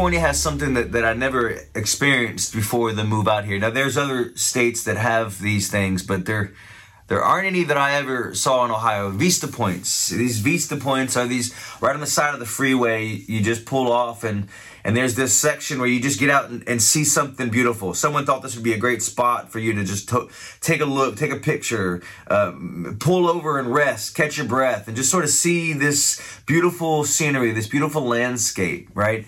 California has something that, that I never experienced before the move out here. Now, there's other states that have these things, but there there aren't any that I ever saw in Ohio. Vista points. These Vista points are these right on the side of the freeway. You just pull off and and there's this section where you just get out and, and see something beautiful. Someone thought this would be a great spot for you to just to- take a look, take a picture, um, pull over and rest, catch your breath, and just sort of see this beautiful scenery, this beautiful landscape, right?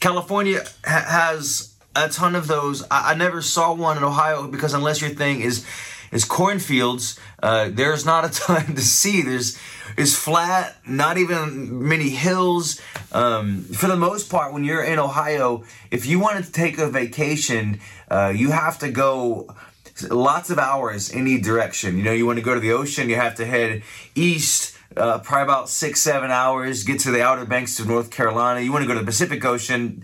California ha- has a ton of those. I-, I never saw one in Ohio because unless your thing is is cornfields, uh, there's not a ton to see. There's is flat, not even many hills. Um, for the most part, when you're in Ohio, if you want to take a vacation, uh, you have to go lots of hours any direction. You know, you want to go to the ocean, you have to head east. Uh, probably about six, seven hours, get to the Outer Banks of North Carolina. You want to go to the Pacific Ocean,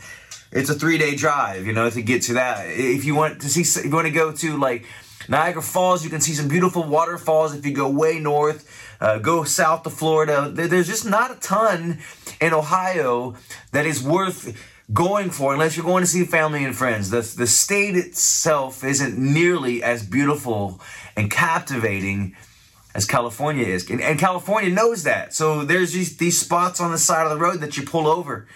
it's a three day drive, you know, to get to that. If you want to see, if you want to go to like Niagara Falls, you can see some beautiful waterfalls if you go way north. Uh, go south to Florida. There's just not a ton in Ohio that is worth going for unless you're going to see family and friends. The, the state itself isn't nearly as beautiful and captivating as California is. And, and California knows that. So there's these, these spots on the side of the road that you pull over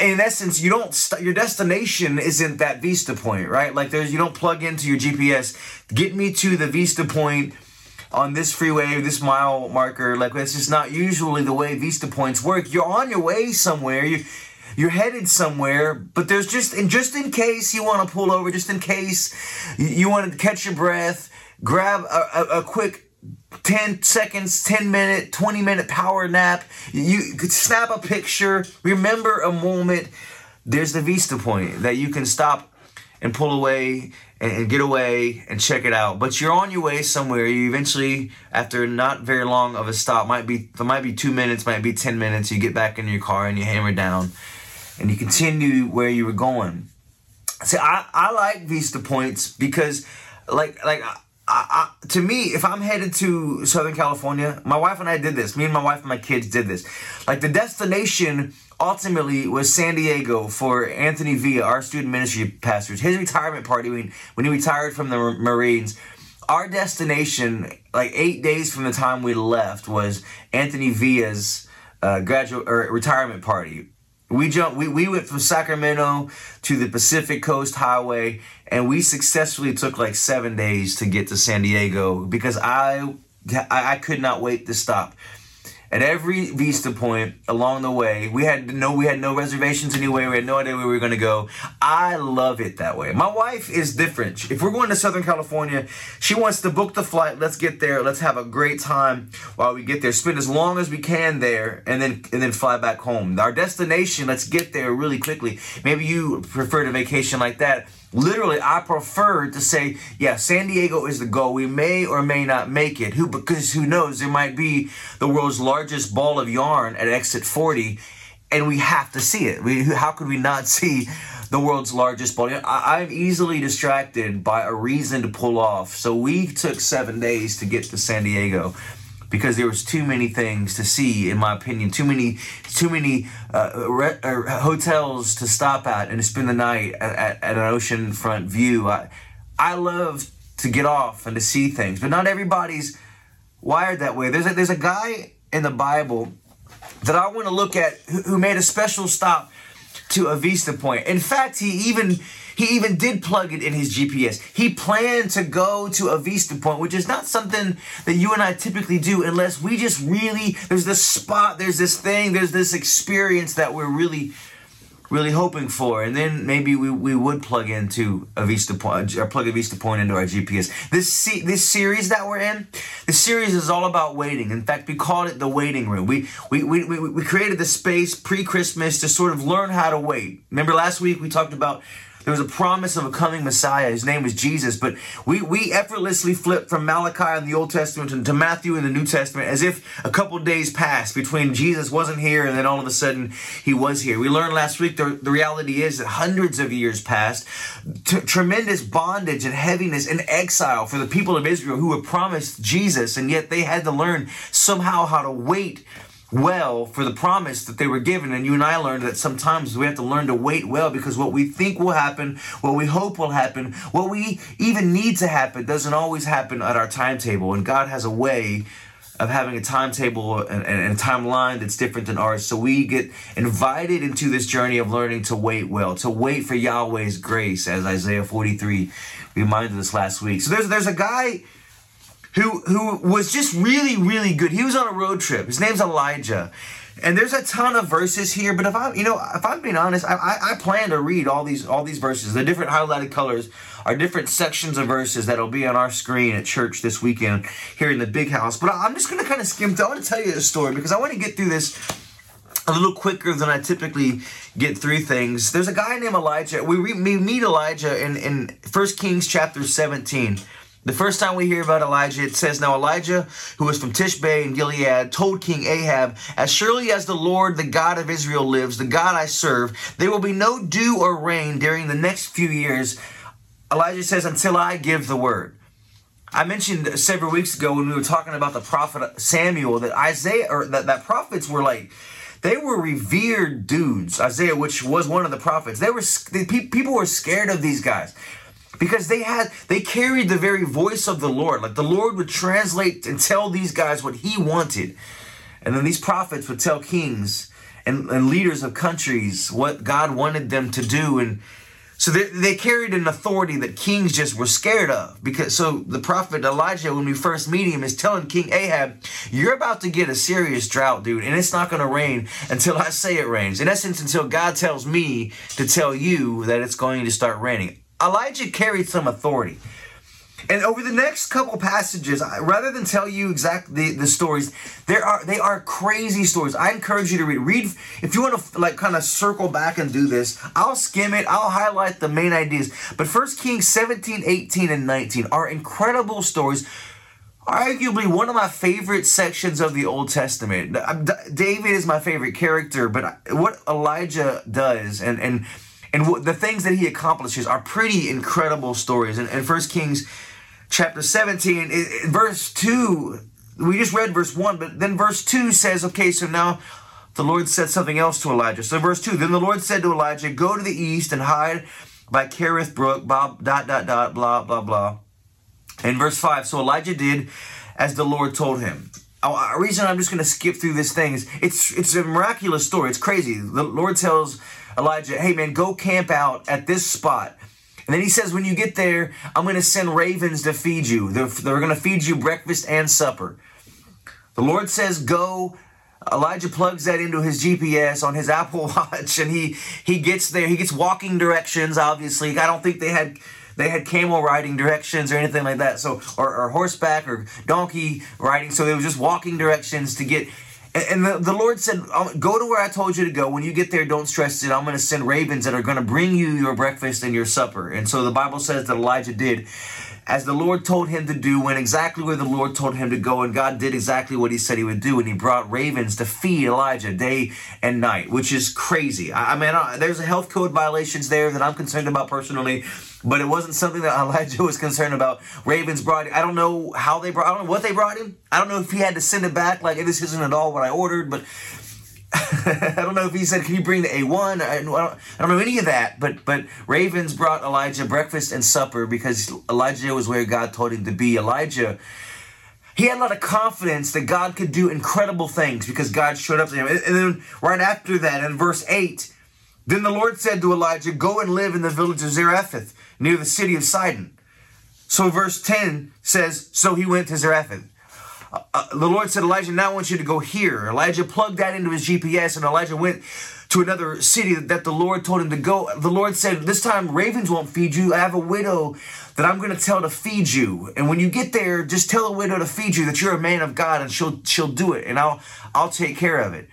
in essence, you don't st- your destination isn't that Vista point, right? Like there's you don't plug into your GPS. Get me to the Vista point on this freeway, this mile marker. Like that's just not usually the way Vista points work. You're on your way somewhere. You you're headed somewhere, but there's just and just in case you want to pull over, just in case you want to catch your breath, grab a, a, a quick 10 seconds, 10 minute, 20 minute power nap. You could snap a picture, remember a moment. There's the Vista point that you can stop and pull away and, get away and check it out. But you're on your way somewhere. You eventually, after not very long of a stop, might be there might be two minutes, might be 10 minutes. You get back in your car and you hammer down and you continue where you were going. See, I, I like Vista points because like like I, to me, if I'm headed to Southern California, my wife and I did this. Me and my wife and my kids did this. Like the destination ultimately was San Diego for Anthony Villa, our student ministry pastor. His retirement party when, when he retired from the Marines. Our destination, like eight days from the time we left, was Anthony Villa's uh, graduate or retirement party. We jumped. We, we went from Sacramento to the Pacific Coast Highway, and we successfully took like seven days to get to San Diego because I I, I could not wait to stop at every Vista point along the way. We had no we had no reservations anyway. We had no idea where we were going to go. I love it that way. My wife is different. If we're going to Southern California, she wants to book the flight. Let's get there. Let's have a great time while we get there. Spend as long as we can there, and then and then fly back home. Our destination. Let's get there really quickly. Maybe you prefer to vacation like that Literally, I prefer to say, yeah, San Diego is the goal. We may or may not make it. Who because who knows? There might be the world's largest ball of yarn at exit 40, and we have to see it. We, how could we not see the world's largest ball? I, I'm easily distracted by a reason to pull off. So we took seven days to get to San Diego because there was too many things to see, in my opinion. Too many, too many uh, re- uh, hotels to stop at and to spend the night at, at, at an oceanfront view. I, I love to get off and to see things, but not everybody's wired that way. There's a, there's a guy in the Bible that I want to look at who, who made a special stop to a Vista point. In fact, he even he even did plug it in his GPS. He planned to go to a Vista point, which is not something that you and I typically do unless we just really, there's this spot, there's this thing, there's this experience that we're really, really hoping for. And then maybe we, we would plug into a Vista point, or uh, plug a Vista point into our GPS. This, this series that we're in, this series is all about waiting. In fact, we called it the waiting room. We, we, we, we, we created the space pre-Christmas to sort of learn how to wait. Remember last week we talked about there was a promise of a coming Messiah. His name was Jesus. But we, we effortlessly flip from Malachi in the Old Testament to, to Matthew in the New Testament as if a couple days passed between Jesus wasn't here and then all of a sudden he was here. We learned last week the, the reality is that hundreds of years passed, t- tremendous bondage and heaviness and exile for the people of Israel who were promised Jesus, and yet they had to learn somehow how to wait well for the promise that they were given. And you and I learned that sometimes we have to learn to wait well because what we think will happen, what we hope will happen, what we even need to happen doesn't always happen at our timetable. And God has a way of having a timetable and, and, a timeline that's different than ours. So we get invited into this journey of learning to wait well, to wait for Yahweh's grace, as Isaiah 43 reminded us last week. So there's there's a guy who who was just really really good. He was on a road trip. His name's Elijah. And there's a ton of verses here, but if I'm, you know, if I'm being honest, I, I, I, plan to read all these all these verses. The different highlighted colors are different sections of verses that'll be on our screen at church this weekend here in the big house. But I'm just gonna kind of skim through. I want to tell you a story because I want to get through this a little quicker than I typically get through things. There's a guy named Elijah. We, re- we meet Elijah in in First Kings chapter 17. The first time we hear about Elijah, it says, Now Elijah, who was from Tishbe in Gilead, told King Ahab, As surely as the Lord, the God of Israel, lives, the God I serve, there will be no dew or rain during the next few years. Elijah says, Until I give the word. I mentioned several weeks ago when we were talking about the prophet Samuel that Isaiah, or that, that prophets were like, they were revered dudes. Isaiah, which was one of the prophets, they were people were scared of these guys because they had they carried the very voice of the Lord. Like the Lord would translate and tell these guys what he wanted. And then these prophets would tell kings and, and leaders of countries what God wanted them to do. And so they, they carried an authority that kings just were scared of. Because so the prophet Elijah, when we first meet him, is telling King Ahab, You're about to get a serious drought, dude, and it's not gonna rain until I say it rains. In essence, until God tells me to tell you that it's going to start raining. Elijah carried some authority. And over the next couple passages, rather than tell you exactly the, the stories, there are they are crazy stories. I encourage you to read. Read if you want to like kind of circle back and do this. I'll skim it. I'll highlight the main ideas. But First Kings 17, 18, and 19 are incredible stories. Arguably one of my favorite sections of the Old Testament. David is my favorite character, but what Elijah does and and and w- the things that he accomplishes are pretty incredible stories. And in, in 1 Kings chapter 17, it, verse 2, we just read verse 1, but then verse 2 says, okay, so now the Lord said something else to Elijah. So verse 2, then the Lord said to Elijah, go to the east and hide by Kerith Brook, blah, dot, dot, dot, blah, blah, blah. And verse 5, so Elijah did as the Lord told him. Oh, a reason I'm just going to skip through this thing is it's it's a miraculous story. It's crazy. The Lord tells Elijah, hey man, go camp out at this spot. And then he says, when you get there, I'm going to send ravens to feed you. They're, they're going to feed you breakfast and supper. The Lord says, go. Elijah plugs that into his GPS on his Apple Watch, and he he gets there. He gets walking directions. Obviously, I don't think they had they had camel riding directions or anything like that. So or, or horseback or donkey riding. So they were just walking directions to get and the, the Lord said, Go to where I told you to go. When you get there, don't stress it. I'm going to send ravens that are going to bring you your breakfast and your supper. And so the Bible says that Elijah did as the Lord told him to do, went exactly where the Lord told him to go, and God did exactly what he said he would do, and he brought ravens to feed Elijah day and night, which is crazy. I, I mean, I, there's a health code violations there that I'm concerned about personally, but it wasn't something that Elijah was concerned about. Ravens brought, I don't know how they brought, I don't know what they brought him. I don't know if he had to send it back, like this isn't at all what I ordered, but I don't know if he said, "Can you bring the A1?" I don't, I don't know any of that. But but ravens brought Elijah breakfast and supper because Elijah was where God told him to be. Elijah, he had a lot of confidence that God could do incredible things because God showed up to him. And then right after that, in verse eight, then the Lord said to Elijah, "Go and live in the village of Zarephath, near the city of Sidon." So verse ten says, "So he went to Zarephath." uh, the Lord said, Elijah, now I want you to go here. Elijah plugged that into his GPS, and Elijah went to another city that the Lord told him to go. The Lord said, This time ravens won't feed you. I have a widow that I'm going to tell to feed you. And when you get there, just tell the widow to feed you that you're a man of God and she'll she'll do it and I'll I'll take care of it.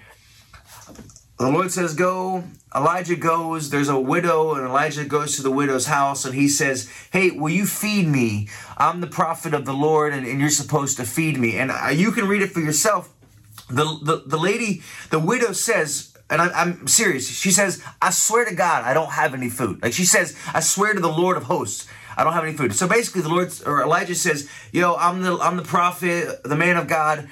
The Lord says, Go. Elijah goes. There's a widow, and Elijah goes to the widow's house, and he says, Hey, will you feed me? I'm the prophet of the Lord, and, and you're supposed to feed me. And uh, you can read it for yourself. The, the, the lady, the widow says, and I, I'm serious, she says, I swear to God, I don't have any food. Like she says, I swear to the Lord of hosts. I don't have any food. So basically, the Lord or Elijah says, "Yo, I'm the I'm the prophet, the man of God.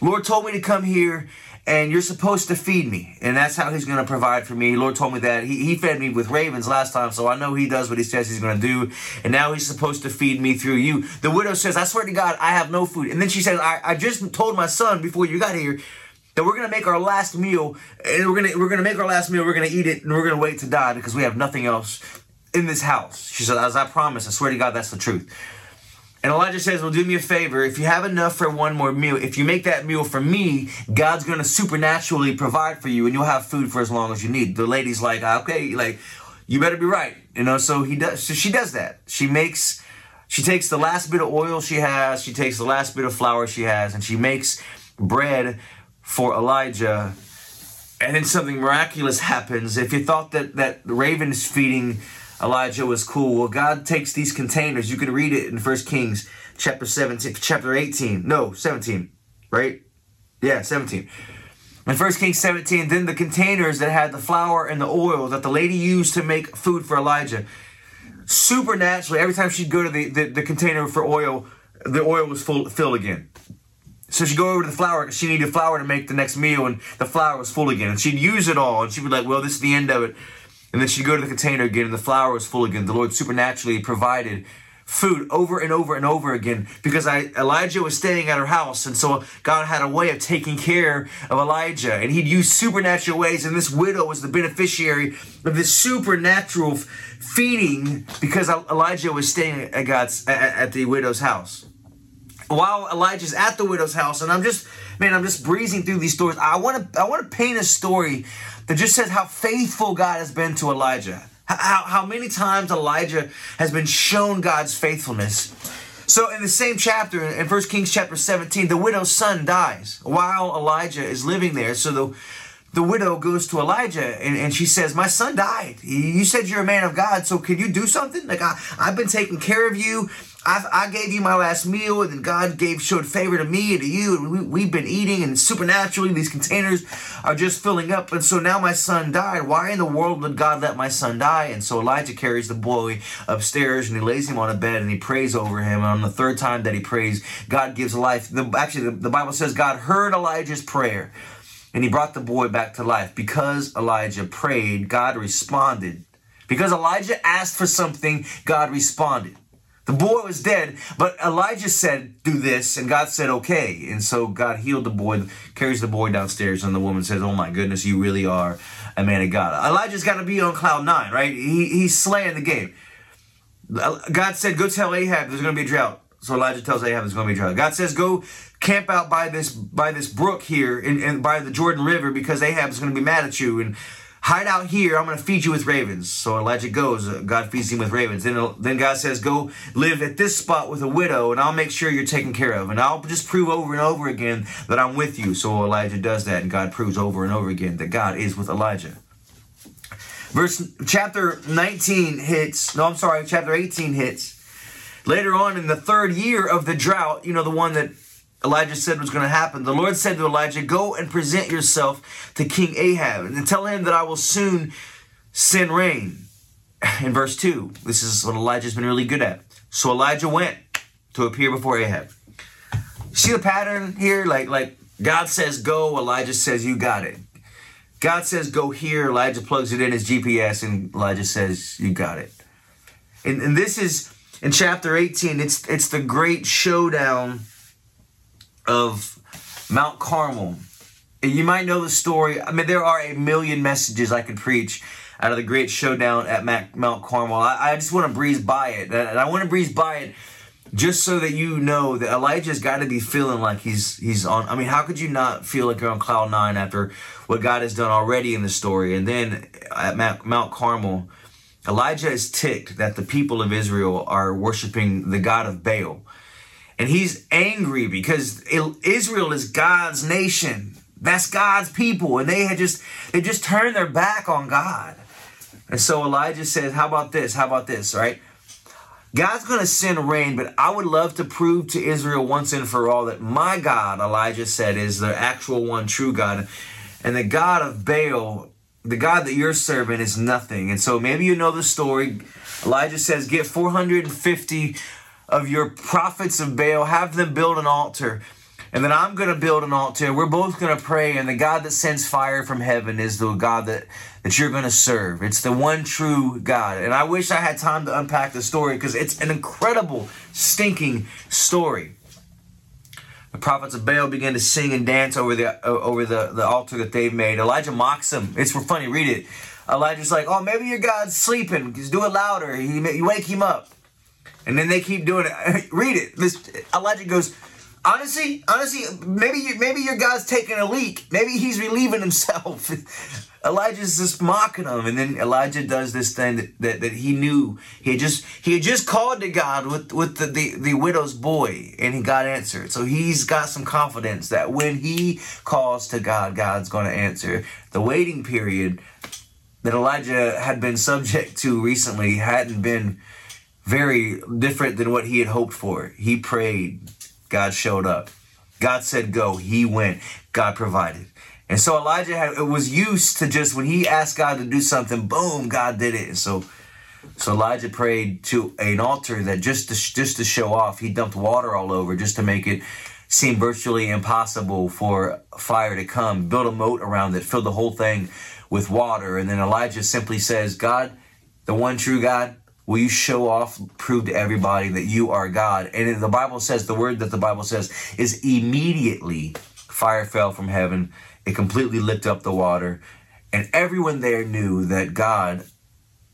Lord told me to come here, and you're supposed to feed me. And that's how he's going to provide for me. Lord told me that. He, he fed me with ravens last time, so I know he does what he says he's going to do. And now he's supposed to feed me through you. The widow says, I swear to God, I have no food. And then she says, I, I just told my son before you got here that we're gonna make our last meal and we're gonna we're gonna make our last meal we're gonna eat it and we're gonna wait to die because we have nothing else in this house she said as i promised i swear to god that's the truth and Elijah says, Well, do me a favor. If you have enough for one more meal, if you make that meal for me, God's going to supernaturally provide for you and you'll have food for as long as you need. The lady's like, Okay, like, you better be right. You know, so he does, so she does that. She makes, she takes the last bit of oil she has, she takes the last bit of flour she has, and she makes bread for Elijah. And then something miraculous happens. If you thought that, that the raven is feeding Elijah was cool. Well, God takes these containers. You can read it in First Kings chapter 17, chapter 18. No, 17, right? Yeah, 17. In First Kings 17, then the containers that had the flour and the oil that the lady used to make food for Elijah, supernaturally, every time she'd go to the, the, the container for oil, the oil was full filled again. So she'd go over to the flour because she needed flour to make the next meal, and the flour was full again. And she'd use it all, and she'd be like, well, this is the end of it. And then she'd go to the container again, and the flour was full again. The Lord supernaturally provided food over and over and over again because I, Elijah was staying at her house. And so God had a way of taking care of Elijah. And he'd use supernatural ways. And this widow was the beneficiary of this supernatural feeding because Elijah was staying at God's at, at the widow's house. While Elijah's at the widow's house, and I'm just man, I'm just breezing through these stories. I want to I want to paint a story that just says how faithful God has been to Elijah. How, how many times Elijah has been shown God's faithfulness. So in the same chapter, in 1 Kings chapter 17, the widow's son dies while Elijah is living there. So the the widow goes to Elijah and, and she says, My son died. You said you're a man of God, so can you do something? Like I, I've been taking care of you. I, I gave you my last meal, and then God gave showed favor to me and to you, and we, we've been eating, and supernaturally these containers are just filling up. And so now my son died. Why in the world did God let my son die? And so Elijah carries the boy upstairs, and he lays him on a bed, and he prays over him. And on the third time that he prays, God gives life. The, actually, the, the Bible says God heard Elijah's prayer, and he brought the boy back to life. Because Elijah prayed, God responded. Because Elijah asked for something, God responded. The boy was dead, but Elijah said, Do this, and God said, Okay. And so God healed the boy, carries the boy downstairs, and the woman says, Oh my goodness, you really are a man of God. Elijah's got to be on cloud nine, right? He, he's slaying the game. God said, Go tell Ahab there's going to be a drought. So Elijah tells Ahab there's going to be a drought. God says, Go camp out by this by this brook here and by the Jordan River because Ahab is going to be mad at you. And hide out here. I'm going to feed you with ravens. So Elijah goes. Uh, God feeds him with ravens. Then, then God says, go live at this spot with a widow, and I'll make sure you're taken care of. And I'll just prove over and over again that I'm with you. So Elijah does that, and God proves over and over again that God is with Elijah. Verse chapter 19 hits. No, I'm sorry. Chapter 18 hits. Later on in the third year of the drought, you know, the one that Elijah said was going to happen. The Lord said to Elijah, Go and present yourself to King Ahab and tell him that I will soon send rain. In verse 2, this is what Elijah's been really good at. So Elijah went to appear before Ahab. See the pattern here? Like, like God says go, Elijah says you got it. God says go here, Elijah plugs it in his GPS, and Elijah says you got it. And, and this is in chapter 18, it's it's the great showdown of Mount Carmel. You might know the story. I mean, there are a million messages I could preach out of the great showdown at Mount Carmel. I, I just want to breeze by it. And I want to breeze by it just so that you know that Elijah's got to be feeling like he's he's on. I mean, how could you not feel like you're on cloud nine after what God has done already in the story? And then at Mount Carmel, Elijah is ticked that the people of Israel are worshiping the God of Baal. And he's angry because Israel is God's nation. That's God's people. And they had just they just turned their back on God. And so Elijah says, How about this? How about this? Right? God's going to send rain, but I would love to prove to Israel once and for all that my God, Elijah said, is the actual one true God. And the God of Baal, the God that you're serving, is nothing. And so maybe you know the story. Elijah says, Get 450 of your prophets of Baal, have them build an altar. and then I'm going to build an altar. We're both going to pray, and the God that sends fire from heaven is the God that, that you're going to serve. It's the one true God. And I wish I had time to unpack the story because it's an incredible, stinking story. The prophets of Baal begin to sing and dance over the over the, the altar that they've made. Elijah mocks them. It's for funny. Read it. Elijah's like, "Oh, maybe your God's sleeping. Just do it louder. You, you wake him up." And then they keep doing it. Read it. This Elijah goes, honestly, honestly, maybe you, maybe your God's taking a leak. Maybe he's relieving himself. Elijah's just mocking him, and then Elijah does this thing that, that, that, he knew he had just he had just called to God with with the, the the widow's boy, and he got answered. So he's got some confidence that when he calls to God, God's going to answer. The waiting period that Elijah had been subject to recently hadn't been very different than what he had hoped for. He prayed, God showed up. God said go, he went, God provided. And so Elijah had, it was used to just when he asked God to do something, boom, God did it. And so so Elijah prayed to an altar that just to, just to show off, he dumped water all over just to make it seem virtually impossible for fire to come. Built a moat around it, filled the whole thing with water, and then Elijah simply says, "God, the one true God, Will you show off, prove to everybody that you are God? And the Bible says, the word that the Bible says is immediately fire fell from heaven. It completely licked up the water. And everyone there knew that God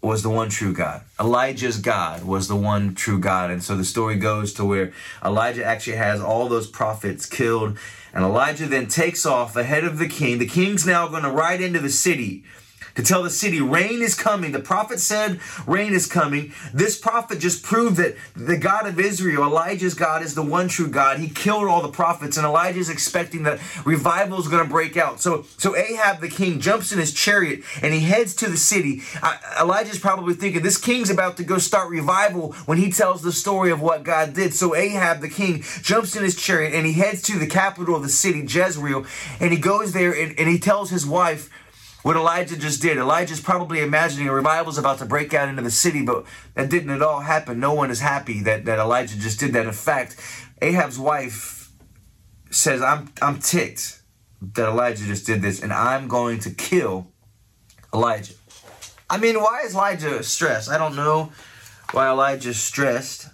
was the one true God. Elijah's God was the one true God. And so the story goes to where Elijah actually has all those prophets killed. And Elijah then takes off ahead of the king. The king's now going to ride into the city to tell the city, rain is coming. The prophet said, rain is coming. This prophet just proved that the God of Israel, Elijah's God, is the one true God. He killed all the prophets, and Elijah is expecting that revival is going to break out. So, so Ahab the king jumps in his chariot and he heads to the city. Elijah's probably thinking this king's about to go start revival when he tells the story of what God did. So Ahab the king jumps in his chariot and he heads to the capital of the city, Jezreel, and he goes there and, and he tells his wife, what Elijah just did. Elijah's probably imagining a revival is about to break out into the city, but that didn't at all happen. No one is happy that, that Elijah just did that. In fact, Ahab's wife says, I'm, I'm ticked that Elijah just did this, and I'm going to kill Elijah. I mean, why is Elijah stressed? I don't know why Elijah's stressed.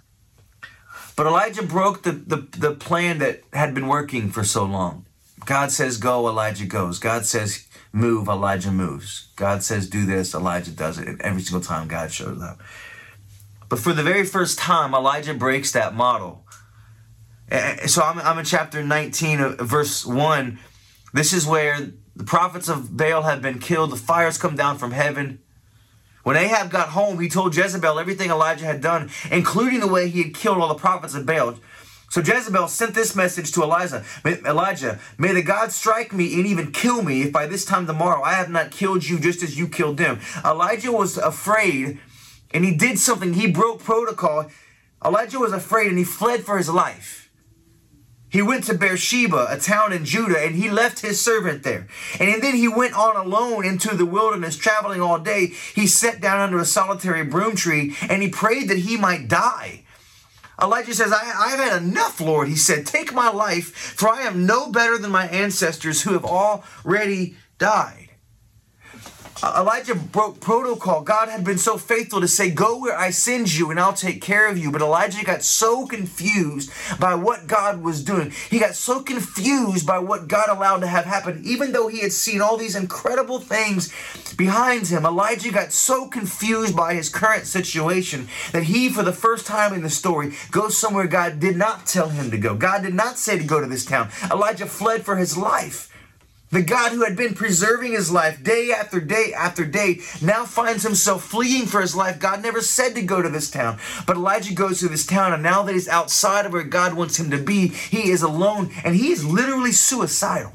But Elijah broke the, the, the plan that had been working for so long. God says go, Elijah goes. God says move, Elijah moves. God says do this, Elijah does it. And every single time God shows up. But for the very first time, Elijah breaks that model. So I'm, I'm in chapter 19, uh, verse 1. This is where the prophets of Baal have been killed. The fires come down from heaven. When Ahab got home, he told Jezebel everything Elijah had done, including the way he had killed all the prophets of Baal. So Jezebel sent this message to Elijah, Elijah, may the God strike me and even kill me if by this time tomorrow I have not killed you just as you killed them. Elijah was afraid and he did something. He broke protocol. Elijah was afraid and he fled for his life. He went to Beersheba, a town in Judah, and he left his servant there. And then he went on alone into the wilderness, traveling all day. He sat down under a solitary broom tree and he prayed that he might die. Elijah says, I, have had enough, Lord. He said, Take my life, for I am no better than my ancestors who have already died. Elijah broke protocol. God had been so faithful to say, Go where I send you and I'll take care of you. But Elijah got so confused by what God was doing. He got so confused by what God allowed to have happen, even though he had seen all these incredible things behind him. Elijah got so confused by his current situation that he, for the first time in the story, goes somewhere God did not tell him to go. God did not say to go to this town. Elijah fled for his life. The God who had been preserving his life day after day after day now finds himself fleeing for his life. God never said to go to this town, but Elijah goes to this town, and now that he's outside of where God wants him to be, he is alone and he is literally suicidal.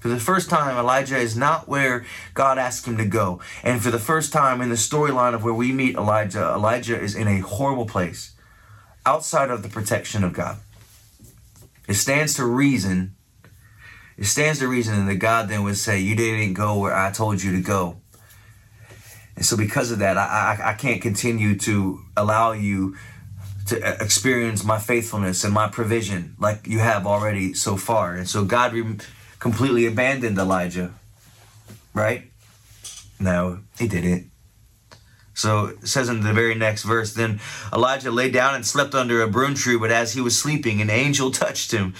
For the first time, Elijah is not where God asked him to go. And for the first time in the storyline of where we meet Elijah, Elijah is in a horrible place outside of the protection of God. It stands to reason it stands to reason that God then would say, You didn't go where I told you to go. And so, because of that, I, I, I can't continue to allow you to uh, experience my faithfulness and my provision like you have already so far. And so God re- completely abandoned Elijah, right? No, he didn't. So it says in the very next verse, then Elijah lay down and slept under a broom tree, but as he was sleeping, an angel touched him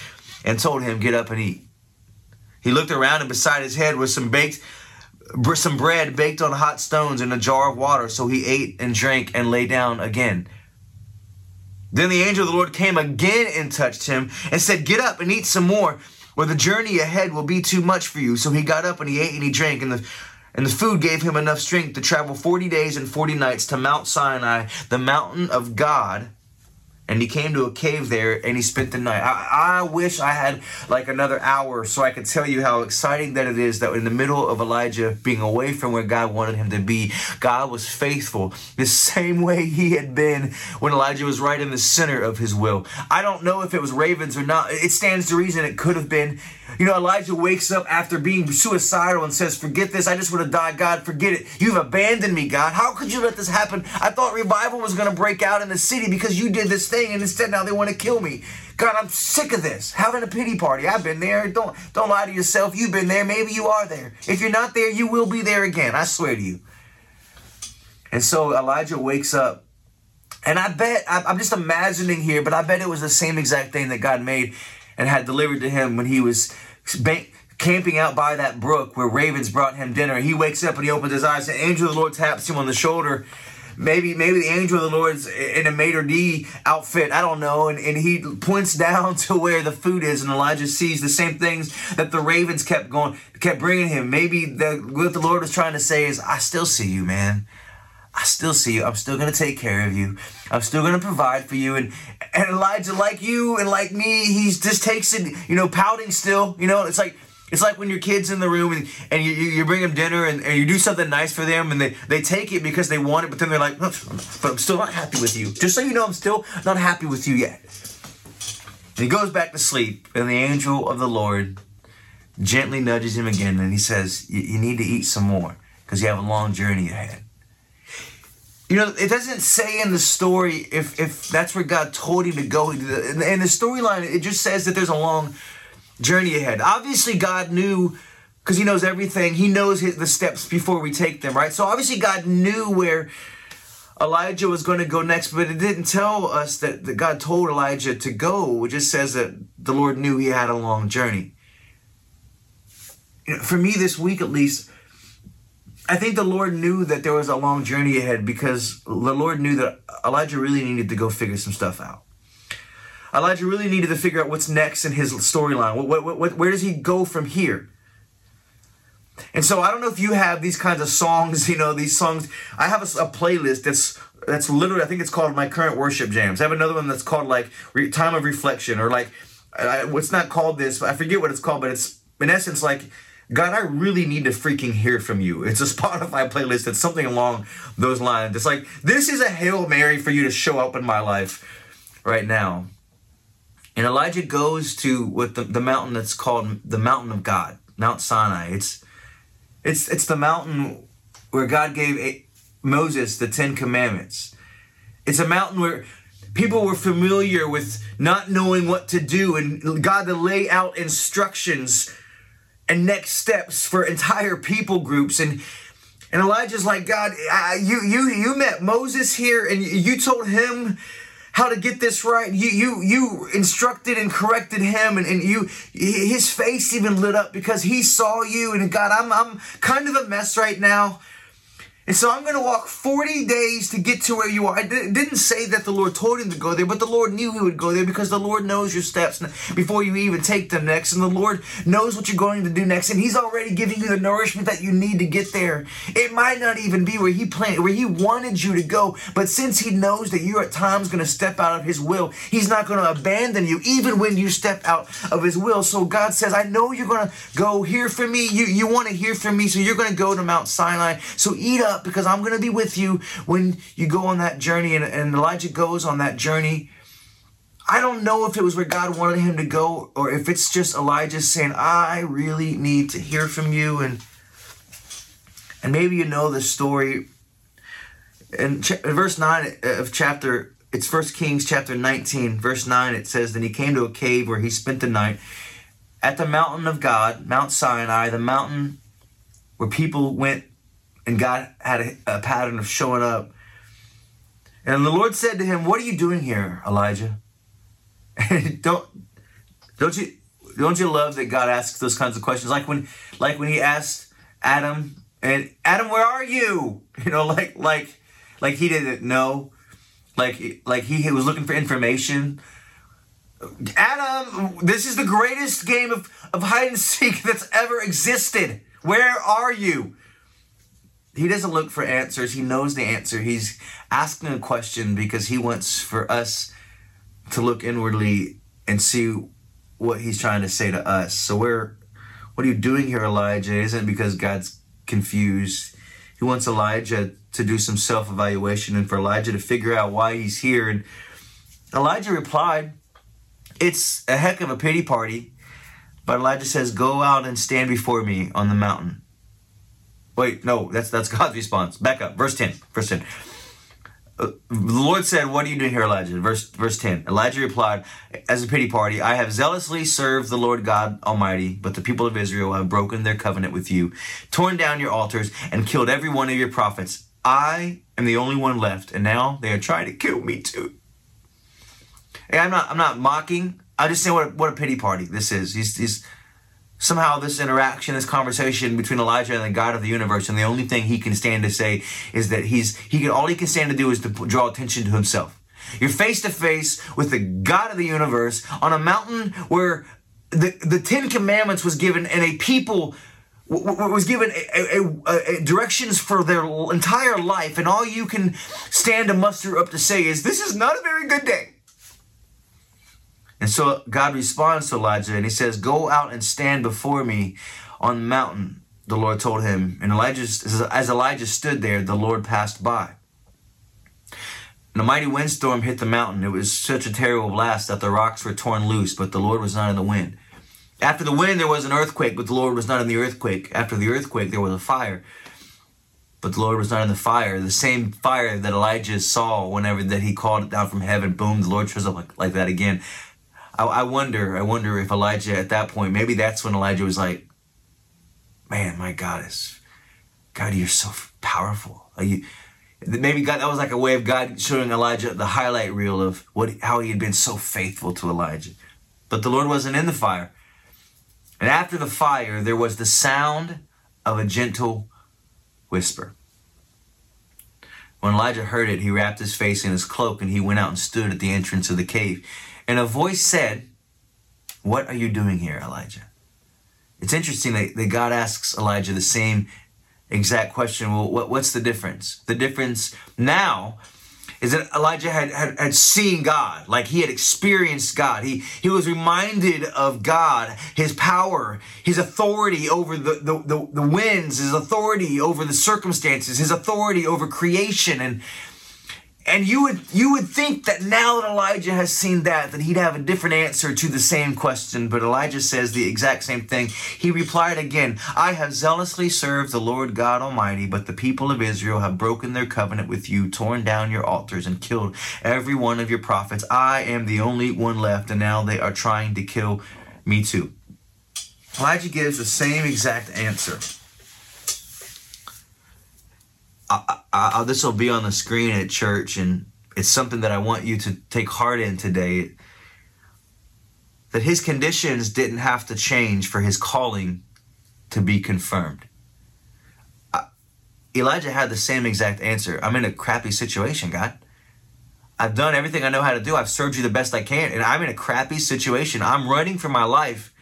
and told him, Get up and eat. He looked around, and beside his head was some baked some bread baked on hot stones and a jar of water. So he ate and drank and lay down again. Then the angel of the Lord came again and touched him and said, Get up and eat some more, or the journey ahead will be too much for you. So he got up and he ate and he drank, and the and the food gave him enough strength to travel 40 days and 40 nights to Mount Sinai, the mountain of God, and he came to a cave there and he spent the night. I, I, wish I had like another hour so I could tell you how exciting that it is that in the middle of Elijah being away from where God wanted him to be, God was faithful the same way he had been when Elijah was right in the center of his will. I don't know if it was ravens or not. It stands to reason it could have been. You know, Elijah wakes up after being suicidal and says, Forget this. I just want to die. God, forget it. You've abandoned me, God. How could you let this happen? I thought revival was going to break out in the city because you did this thing, and instead now they want to kill me. God, I'm sick of this. Having a pity party. I've been there. Don't don't lie to yourself. You've been there. Maybe you are there. If you're not there, you will be there again. I swear to you. And so Elijah wakes up. And I bet, I'm just imagining here, but I bet it was the same exact thing that God made and had delivered to him when he was camping out by that brook where ravens brought him dinner. He wakes up and he opens his eyes. The angel of the Lord taps him on the shoulder. Maybe maybe the angel of the Lord's in a maitre d outfit. I don't know. And, and he points down to where the food is, and Elijah sees the same things that the ravens kept going, kept bringing him. Maybe the, what the Lord was trying to say is, I still see you, man. I still see you. I'm still gonna take care of you. I'm still gonna provide for you. And and Elijah, like you and like me, he just takes it, you know, pouting still. You know, it's like it's like when your kid's in the room and, and you, you bring them dinner and, and you do something nice for them and they, they take it because they want it, but then they're like, but I'm still not happy with you. Just so you know, I'm still not happy with you yet. And he goes back to sleep, and the angel of the Lord gently nudges him again and he says, You need to eat some more because you have a long journey ahead. You know, it doesn't say in the story if if that's where God told him to go. In the storyline, it just says that there's a long journey ahead. Obviously, God knew because He knows everything. He knows his, the steps before we take them, right? So obviously, God knew where Elijah was going to go next, but it didn't tell us that, that God told Elijah to go. It just says that the Lord knew he had a long journey. For me, this week at least, I think the Lord knew that there was a long journey ahead because the Lord knew that Elijah really needed to go figure some stuff out. Elijah really needed to figure out what's next in his storyline. What, what, what, where does he go from here? And so I don't know if you have these kinds of songs, you know, these songs. I have a, a playlist that's that's literally, I think it's called my current worship jams. I have another one that's called like time of reflection or like, I, what's not called this, I forget what it's called, but it's in essence like God, I really need to freaking hear from you. It's a Spotify playlist. It's something along those lines. It's like, this is a Hail Mary for you to show up in my life right now. And Elijah goes to what the, the mountain that's called the mountain of God, Mount Sinai. It's it's it's the mountain where God gave a, Moses the 10 commandments. It's a mountain where people were familiar with not knowing what to do and God to lay out instructions and next steps for entire people groups and and Elijah's like God I, you you you met Moses here and you told him how to get this right. You you you instructed and corrected him and, and you his face even lit up because he saw you and God I'm I'm kind of a mess right now and so I'm going to walk 40 days to get to where you are. I didn't say that the Lord told him to go there, but the Lord knew he would go there because the Lord knows your steps before you even take them next. And the Lord knows what you're going to do next. And he's already giving you the nourishment that you need to get there. It might not even be where he planned, where he wanted you to go. But since he knows that you're at times going to step out of his will, he's not going to abandon you even when you step out of his will. So God says, I know you're going to go hear from me. You, you want to hear from me. So you're going to go to Mount Sinai. So eat up up because I'm going to be with you when you go on that journey. And, and Elijah goes on that journey. I don't know if it was where God wanted him to go or if it's just Elijah saying, I really need to hear from you. And and maybe you know the story. In, ch- in verse 9 uh, of chapter it's First Kings chapter 19, verse 9. It says, Then he came to a cave where he spent the night at the mountain of God, Mount Sinai, the mountain where people went and God had a, a pattern of showing up. And the Lord said to him, What are you doing here, Elijah? don't don't you don't you love that God asks those kinds of questions? Like when like when he asked Adam and Adam, where are you? You know, like like like he didn't know. Like like he was looking for information. Adam, this is the greatest game of, of hide and seek that's ever existed. Where are you? He doesn't look for answers. He knows the answer. He's asking a question because he wants for us to look inwardly and see what he's trying to say to us. So where what are you doing here, Elijah? It isn't because God's confused. He wants Elijah to do some self-evaluation and for Elijah to figure out why he's here. And Elijah replied, It's a heck of a pity party. But Elijah says, Go out and stand before me on the mountain. Wait, no, that's that's God's response. Back up. Verse 10. Verse 10 uh, the Lord said, What are you doing here, Elijah? Verse, verse 10. Elijah replied, As a pity party, I have zealously served the Lord God Almighty, but the people of Israel have broken their covenant with you, torn down your altars, and killed every one of your prophets. I am the only one left, and now they are trying to kill me too. Hey, I'm not I'm not mocking. I just say what a, what a pity party this is. He's, he's somehow this interaction, this conversation between Elijah and the God of the universe, and the only thing he can stand to say is that he's he can all he can stand to do is to draw attention to himself. You're face to face with the God of the universe on a mountain where the the Ten Commandments was given, and a people was given a, a, a, directions for their entire life, and all you can stand to muster up to say is, "This is not a very good day." And so God responds to Elijah and he says, Go out and stand before me on the mountain, the Lord told him. And Elijah, as Elijah stood there, the Lord passed by. And a mighty windstorm hit the mountain. It was such a terrible blast that the rocks were torn loose, but the Lord was not in the wind. After the wind, there was an earthquake, but the Lord was not in the earthquake. After the earthquake, there was a fire, but the Lord was not in the fire. The same fire that Elijah saw whenever that he called it down from heaven, boom, the Lord shows up like, like that again. I, I wonder, I wonder if Elijah at that point, maybe that's when Elijah was like, man, my God is, God, you're so powerful. You, maybe God, that was like a way of God showing Elijah the highlight reel of what, how he had been so faithful to Elijah. But the Lord wasn't in the fire. And after the fire, there was the sound of a gentle whisper. When Elijah heard it, he wrapped his face in his cloak and he went out and stood at the entrance of the cave. And a voice said, What are you doing here, Elijah? It's interesting that, that God asks Elijah the same exact question. Well, what, what's the difference? The difference now is that Elijah had, had, had seen God, like he had experienced God. He, he was reminded of God, his power, his authority over the, the, the, the winds, his authority over the circumstances, his authority over creation. And, and you would you would think that now that Elijah has seen that, that he'd have a different answer to the same question. But Elijah says the exact same thing. He replied again, I have zealously served the Lord God Almighty, but the people of Israel have broken their covenant with you, torn down your altars, and killed every one of your prophets. I am the only one left, and now they are trying to kill me too. Elijah gives the same exact answer. I, I, this will be on the screen at church, and it's something that I want you to take heart in today. That his conditions didn't have to change for his calling to be confirmed. Elijah had the same exact answer. I'm in a crappy situation, God. I've done everything I know how to do. I've served you the best I can, and I'm in a crappy situation. I'm running for my life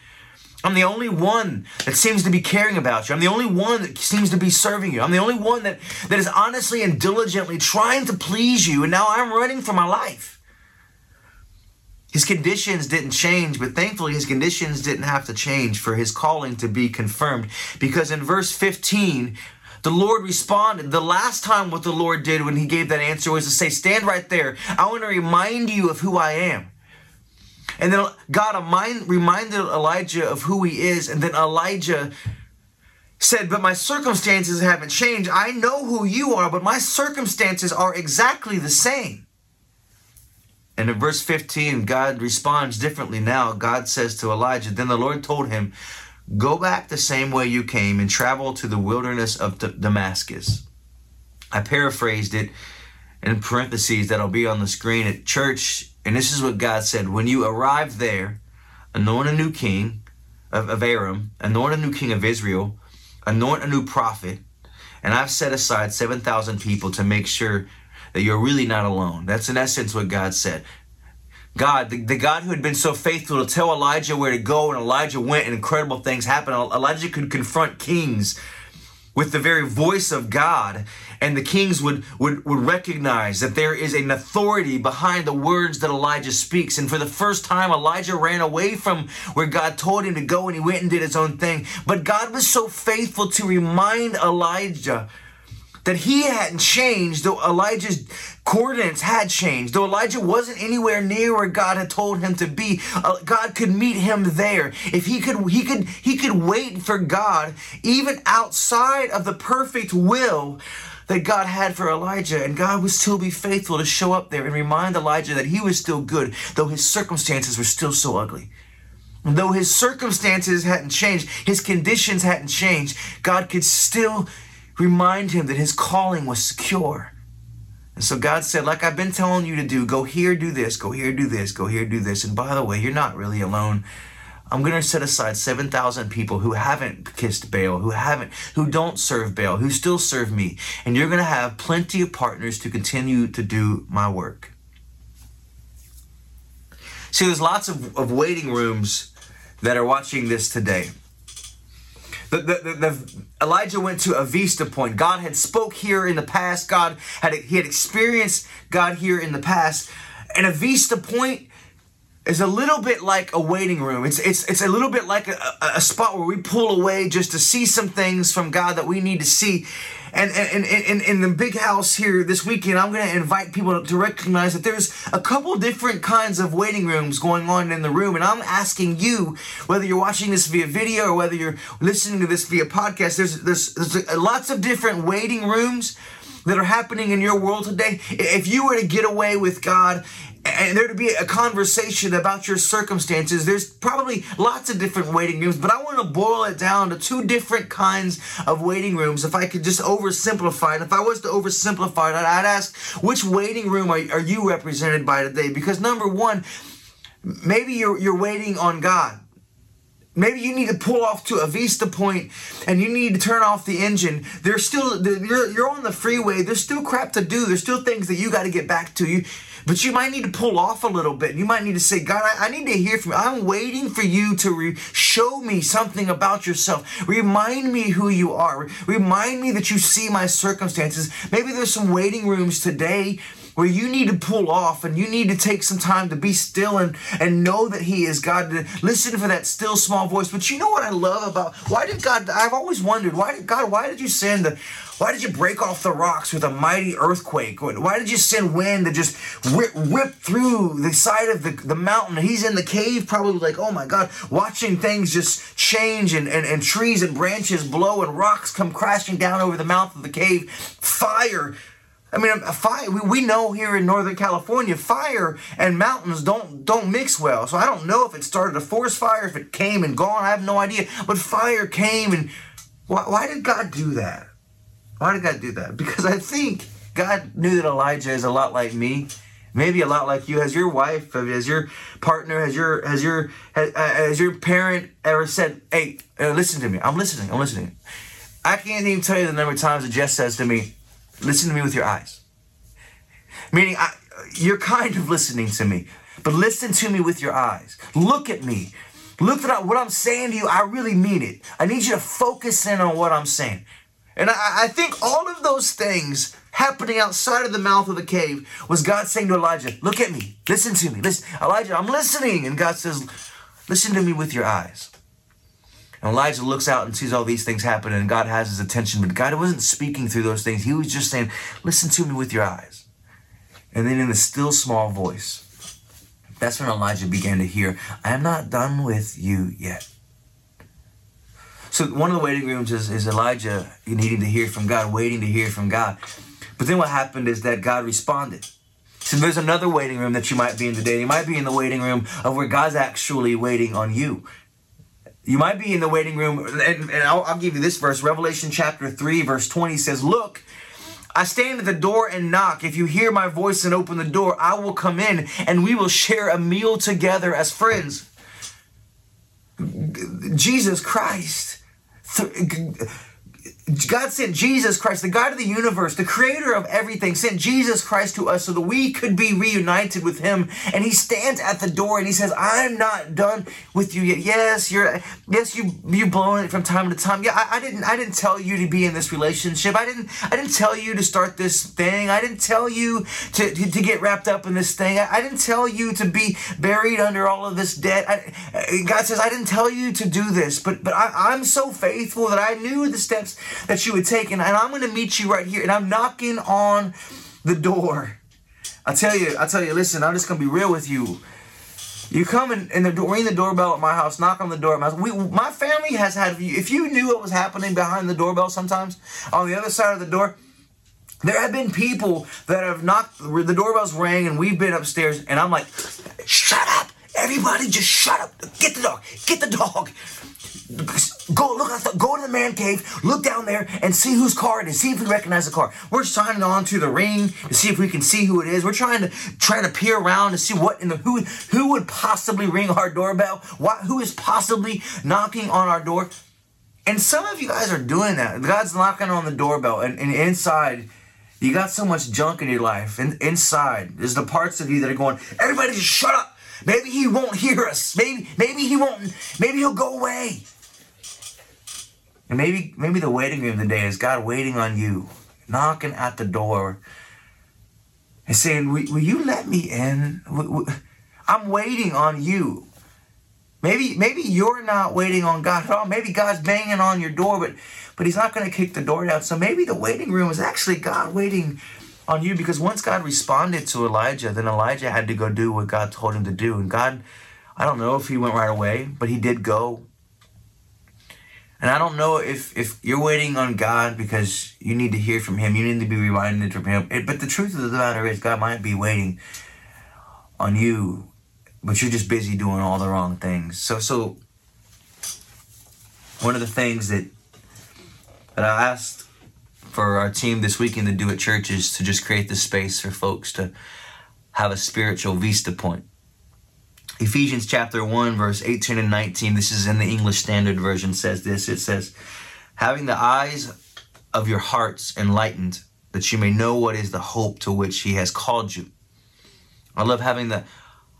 I'm the only one that seems to be caring about you. I'm the only one that seems to be serving you. I'm the only one that, that is honestly and diligently trying to please you, and now I'm running for my life. His conditions didn't change, but thankfully his conditions didn't have to change for his calling to be confirmed. Because in verse 15, the Lord responded. The last time what the Lord did when he gave that answer was to say, Stand right there. I want to remind you of who I am. And then God reminded Elijah of who he is. And then Elijah said, But my circumstances haven't changed. I know who you are, but my circumstances are exactly the same. And in verse 15, God responds differently now. God says to Elijah, Then the Lord told him, Go back the same way you came and travel to the wilderness of Damascus. I paraphrased it in parentheses that'll be on the screen at church. And this is what God said When you arrive there, anoint a new king of, of Aram, anoint a new king of Israel, anoint a new prophet, and I've set aside 7,000 people to make sure that you're really not alone. That's in essence what God said. God, the, the, God who had been so faithful to tell Elijah where to go, and Elijah went, and incredible things happened. Elijah could confront kings with the very voice of God, and the kings would, would, would recognize that there is an authority behind the words that Elijah speaks. And for the first time, Elijah ran away from where God told him to go, and he went and did his own thing. But God was so faithful to remind Elijah that he hadn't changed, though Elijah's coordinates had changed. Though Elijah wasn't anywhere near where God had told him to be, uh, God could meet him there. If he could, he could, he could wait for God even outside of the perfect will that God had for Elijah, and God would still be faithful to show up there and remind Elijah that he was still good, though his circumstances were still so ugly. Though his circumstances hadn't changed, his conditions hadn't changed, God could still remind him that his calling was secure. And so God said, like I've been telling you to do, go here, do this, go here, do this, go here, do this. And by the way, you're not really alone. I'm going to set aside 7,000 people who haven't kissed Baal, who haven't, who don't serve Baal, who still serve me. And you're going to have plenty of partners to continue to do my work. See, there's lots of, of waiting rooms that are watching this today. The, the, the, Elijah went to a vista point. God had spoke here in the past. God had he had experienced God here in the past. And a vista point is a little bit like a waiting room. It's it's it's a little bit like a, a, spot where we pull away just to see some things from God that we need to see. And and in in the big house here this weekend, I'm going to invite people to recognize that there's a couple different kinds of waiting rooms going on in the room. And I'm asking you, whether you're watching this via video or whether you're listening to this via podcast, there's there's, there's lots of different waiting rooms that are happening in your world today. If you were to get away with God and there to be a conversation about your circumstances, there's probably lots of different waiting rooms, but I want to boil it down to two different kinds of waiting rooms. If I could just oversimplify it, if I was to oversimplify it, I'd ask which waiting room are, are you represented by today? Because number one, maybe you're, you're waiting on God. Maybe you need to pull off to a Vista point and you need to turn off the engine. There's still you're you're on the freeway. There's still crap to do. There's still things that you got to get back to. You but you might need to pull off a little bit. You might need to say, God, I, I need to hear from you. I'm waiting for you to re- show me something about yourself. Remind me who you are. Remind me that you see my circumstances. Maybe there's some waiting rooms today where you need to pull off and you need to take some time to be still and, and know that He is God, to listen for that still small voice. But you know what I love about why did God, I've always wondered, why did God, why did you send the, why did you break off the rocks with a mighty earthquake? Why did you send wind that just rip, rip through the side of the, the mountain? He's in the cave, probably like, oh my God, watching things just change and, and, and trees and branches blow and rocks come crashing down over the mouth of the cave. Fire I mean, fire. We know here in Northern California, fire and mountains don't don't mix well. So I don't know if it started a forest fire, if it came and gone. I have no idea. But fire came, and why, why did God do that? Why did God do that? Because I think God knew that Elijah is a lot like me, maybe a lot like you. Has your wife, has your partner, has your has your has, uh, has your parent ever said, "Hey, uh, listen to me. I'm listening. I'm listening." I can't even tell you the number of times that Jess says to me, Listen to me with your eyes. Meaning, I, you're kind of listening to me, but listen to me with your eyes. Look at me. Look at what I'm saying to you. I really mean it. I need you to focus in on what I'm saying. And I, I think all of those things happening outside of the mouth of the cave was God saying to Elijah, Look at me. Listen to me. Listen, Elijah, I'm listening. And God says, Listen to me with your eyes. And Elijah looks out and sees all these things happen, and God has his attention. But God wasn't speaking through those things. He was just saying, Listen to me with your eyes. And then in a still small voice, that's when Elijah began to hear, I am not done with you yet. So one of the waiting rooms is, is Elijah needing to hear from God, waiting to hear from God. But then what happened is that God responded. So there's another waiting room that you might be in today. You might be in the waiting room of where God's actually waiting on you. You might be in the waiting room, and, and I'll, I'll give you this verse. Revelation chapter 3, verse 20 says, Look, I stand at the door and knock. If you hear my voice and open the door, I will come in and we will share a meal together as friends. Jesus Christ. God sent Jesus Christ, the God of the universe, the creator of everything, sent Jesus Christ to us so that we could be reunited with him. And he stands at the door and he says, I'm not done with you yet. Yes, you're yes, you you blowing it from time to time. Yeah, I, I didn't I didn't tell you to be in this relationship. I didn't I didn't tell you to start this thing. I didn't tell you to, to, to get wrapped up in this thing. I, I, didn't tell you to be buried under all of this debt. I, God says, I didn't tell you to do this, but but I, I'm so faithful that I knew the steps that you would take. And, and I'm going to meet you right here. And I'm knocking on the door. I tell you, I tell you, listen, I'm just going to be real with you. You come in, and the, ring the doorbell at my house, knock on the door. at My, we, my family has had, if you knew what was happening behind the doorbell sometimes, on the other side of the door, there have been people that have knocked, the doorbells rang and we've been upstairs and I'm like. Everybody just shut up. Get the dog. Get the dog go look at the, go to the man cave, look down there and see whose car it is. See if we recognize the car. We're signing on to the ring to see if we can see who it is. We're trying to trying to peer around to see what in the who who would possibly ring our doorbell. What who is possibly knocking on our door. And some of you guys are doing that. God's knocking on the doorbell, and, and inside, you got so much junk in your life. And inside, there's the parts of you that are going, everybody just shut up. Maybe he won't hear us. Maybe maybe he won't. Maybe he'll go away. And maybe maybe the waiting room today is God waiting on you, knocking at the door, and saying, "Will, will you let me in? I'm waiting on you." Maybe maybe you're not waiting on God at all. Maybe God's banging on your door, but but He's not going to kick the door down. So maybe the waiting room is actually God waiting on you because once God responded to Elijah, then Elijah had to go do what God told him to do. And God, I don't know if he went right away, but he did go. And I don't know if, if you're waiting on God because you need to hear from Him, you need to be reminded from Him. It, but the truth of the matter is, God might be waiting on you, but you're just busy doing all the wrong things. So, so one of the things that that I asked for our team this weekend to do at church is to just create the space for folks to have a spiritual vista point. Ephesians chapter 1, verse 18 and 19, this is in the English Standard Version, says this it says, Having the eyes of your hearts enlightened, that you may know what is the hope to which he has called you. I love having the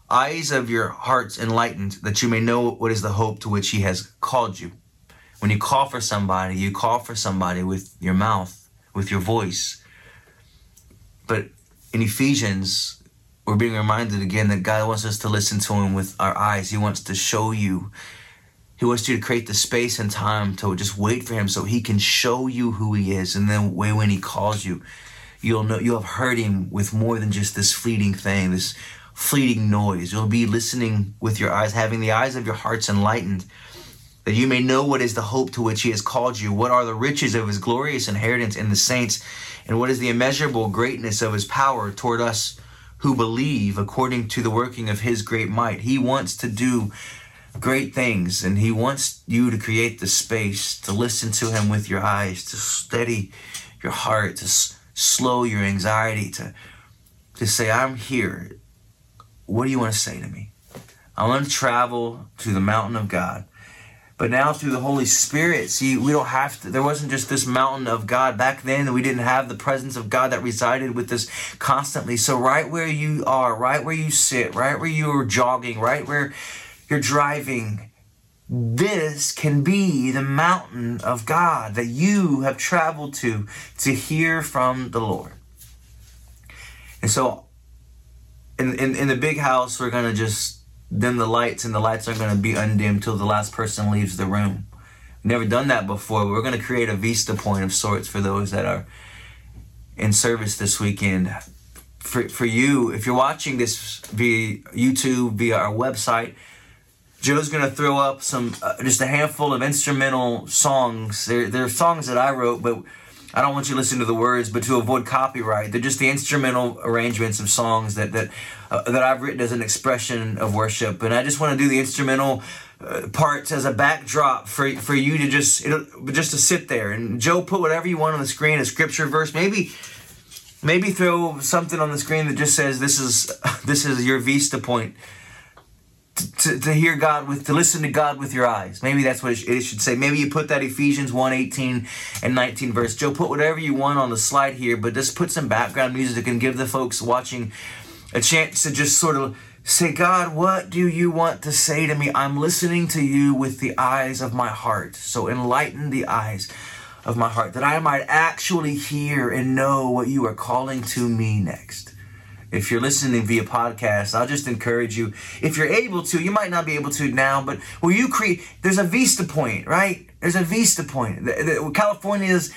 eyes of your hearts enlightened, that you may know what is the hope to which he has called you. When you call for somebody, you call for somebody with your mouth, with your voice. But in Ephesians, we're being reminded again that God wants us to listen to Him with our eyes. He wants to show you. He wants you to create the space and time to just wait for Him so He can show you who He is. And then when He calls you, you'll know you'll have heard Him with more than just this fleeting thing, this fleeting noise. You'll be listening with your eyes, having the eyes of your hearts enlightened, that you may know what is the hope to which He has called you, what are the riches of His glorious inheritance in the saints, and what is the immeasurable greatness of His power toward us who believe according to the working of his great might. He wants to do great things and he wants you to create the space to listen to him with your eyes, to steady your heart, to s- slow your anxiety, to, to say, I'm here. What do you want to say to me? I want to travel to the mountain of God. But now through the Holy Spirit, see, we don't have to, there wasn't just this mountain of God. Back then, we didn't have the presence of God that resided with us constantly. So, right where you are, right where you sit, right where you are jogging, right where you're driving, this can be the mountain of God that you have traveled to to hear from the Lord. And so, in, in, in the big house, we're going to just dim the lights and the lights are going to be undimmed till the last person leaves the room. Never done that before. We're going to create a vista point of sorts for those that are in service this weekend. For, for you, if you're watching this via YouTube, via our website, Joe's going to throw up some, uh, just a handful of instrumental songs. They're, they're songs that I wrote, but I don't want you to listen to the words, but to avoid copyright, they're just the instrumental arrangements of songs that that uh, that I've written as an expression of worship, and I just want to do the instrumental uh, parts as a backdrop for for you to just just to sit there. And Joe, put whatever you want on the screen, a scripture verse, maybe maybe throw something on the screen that just says this is this is your vista point to, to hear God with, to listen to God with your eyes. Maybe that's what it should say. Maybe you put that Ephesians 1 18 and 19 verse. Joe, put whatever you want on the slide here, but just put some background music can give the folks watching a chance to just sort of say, God, what do you want to say to me? I'm listening to you with the eyes of my heart. So enlighten the eyes of my heart that I might actually hear and know what you are calling to me next if you're listening via podcast, I'll just encourage you. If you're able to, you might not be able to now, but will you create? There's a Vista Point, right? There's a Vista Point. California's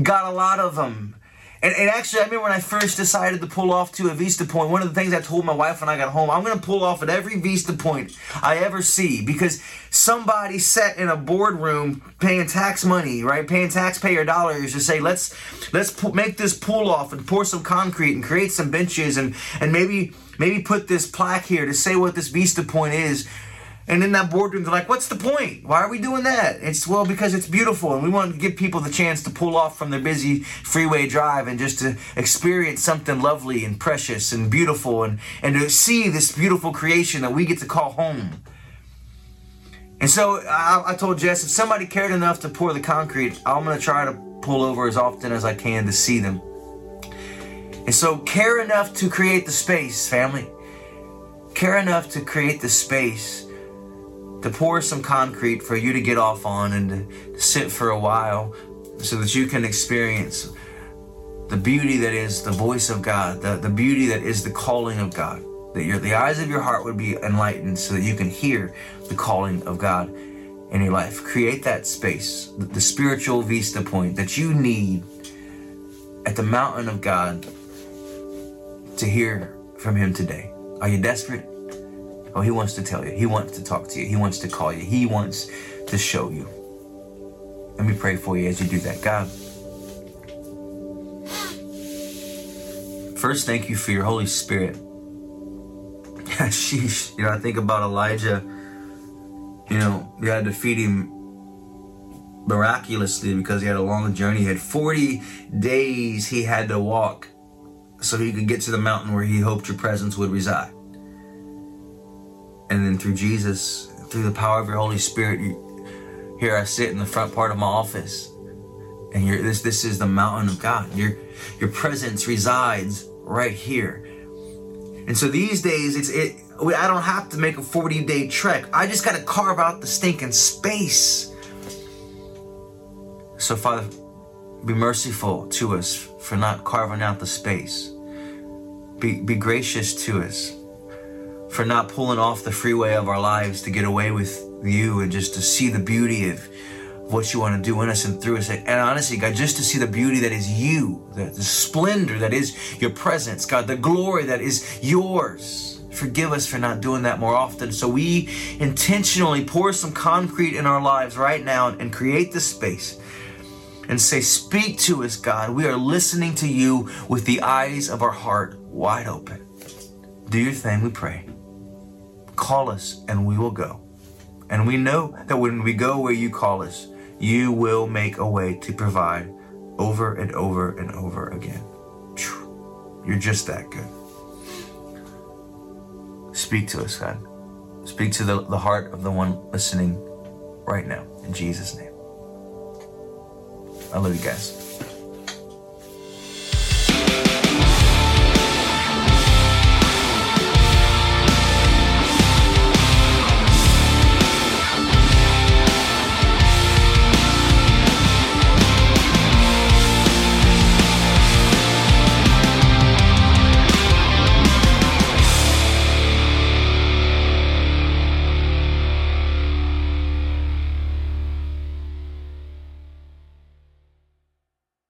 got a lot of them. And, and actually, I remember when I first decided to pull off to a Vista Point, one of the things I told my wife when I got home, I'm going to pull off at every Vista Point I ever see because somebody sat in a boardroom paying tax money, right? Paying taxpayer dollars to say, let's let's pu- make this pull off and pour some concrete and create some benches and and maybe maybe put this plaque here to say what this Vista Point is and in that boardroom, they're like, what's the point? Why are we doing that? It's, well, because it's beautiful and we want to give people the chance to pull off from their busy freeway drive and just to experience something lovely and precious and beautiful and, and to see this beautiful creation that we get to call home. And so I, I told Jess, if somebody cared enough to pour the concrete, I'm going to try to pull over as often as I can to see them. And so care enough to create the space, family. Care enough to create the space to pour some concrete for you to get off on and to, sit for a while so that you can experience the beauty that is the voice of God, the, the beauty that is the calling of God. That your, the eyes of your heart would be enlightened so that you can hear the calling of God in your life. Create that space, the, the spiritual vista point that you need at the mountain of God to hear from Him today. Are you desperate? Oh, he wants to tell you. He wants to talk to you. He wants to call you. He wants to show you. Let me pray for you as you do that. God, first, thank you for your Holy Spirit. Sheesh. You know, I think about Elijah. You know, you had to feed him miraculously because he had a long journey. He had 40 days he had to walk so he could get to the mountain where he hoped your presence would reside and then through Jesus, through the power of your Holy Spirit, you, here I sit in the front part of my office, and this this is the mountain of God. Your your presence resides right here. And so these days, it's it. I don't have to make a 40 day trek. I just got to carve out the stinking space. So Father, be merciful to us for not carving out the space. Be, be gracious to us for not pulling off the freeway of our lives to get away with you and just to see the beauty of what you want to do in us and through us. And honestly, God, just to see the beauty that is you, the, the splendor that is your presence, God, the glory that is yours. Forgive us for not doing that more often. So we intentionally pour some concrete in our lives right now and create the space and say, Speak to us, God. We are listening to you with the eyes of our heart wide open. Do your thing, we pray. Call us and we will go. And we know that when we go where you call us, you will make a way to provide over and over and over again. You're just that good. Speak to us, God. Speak to the, the heart of the one listening right now. In Jesus' name. I love you guys.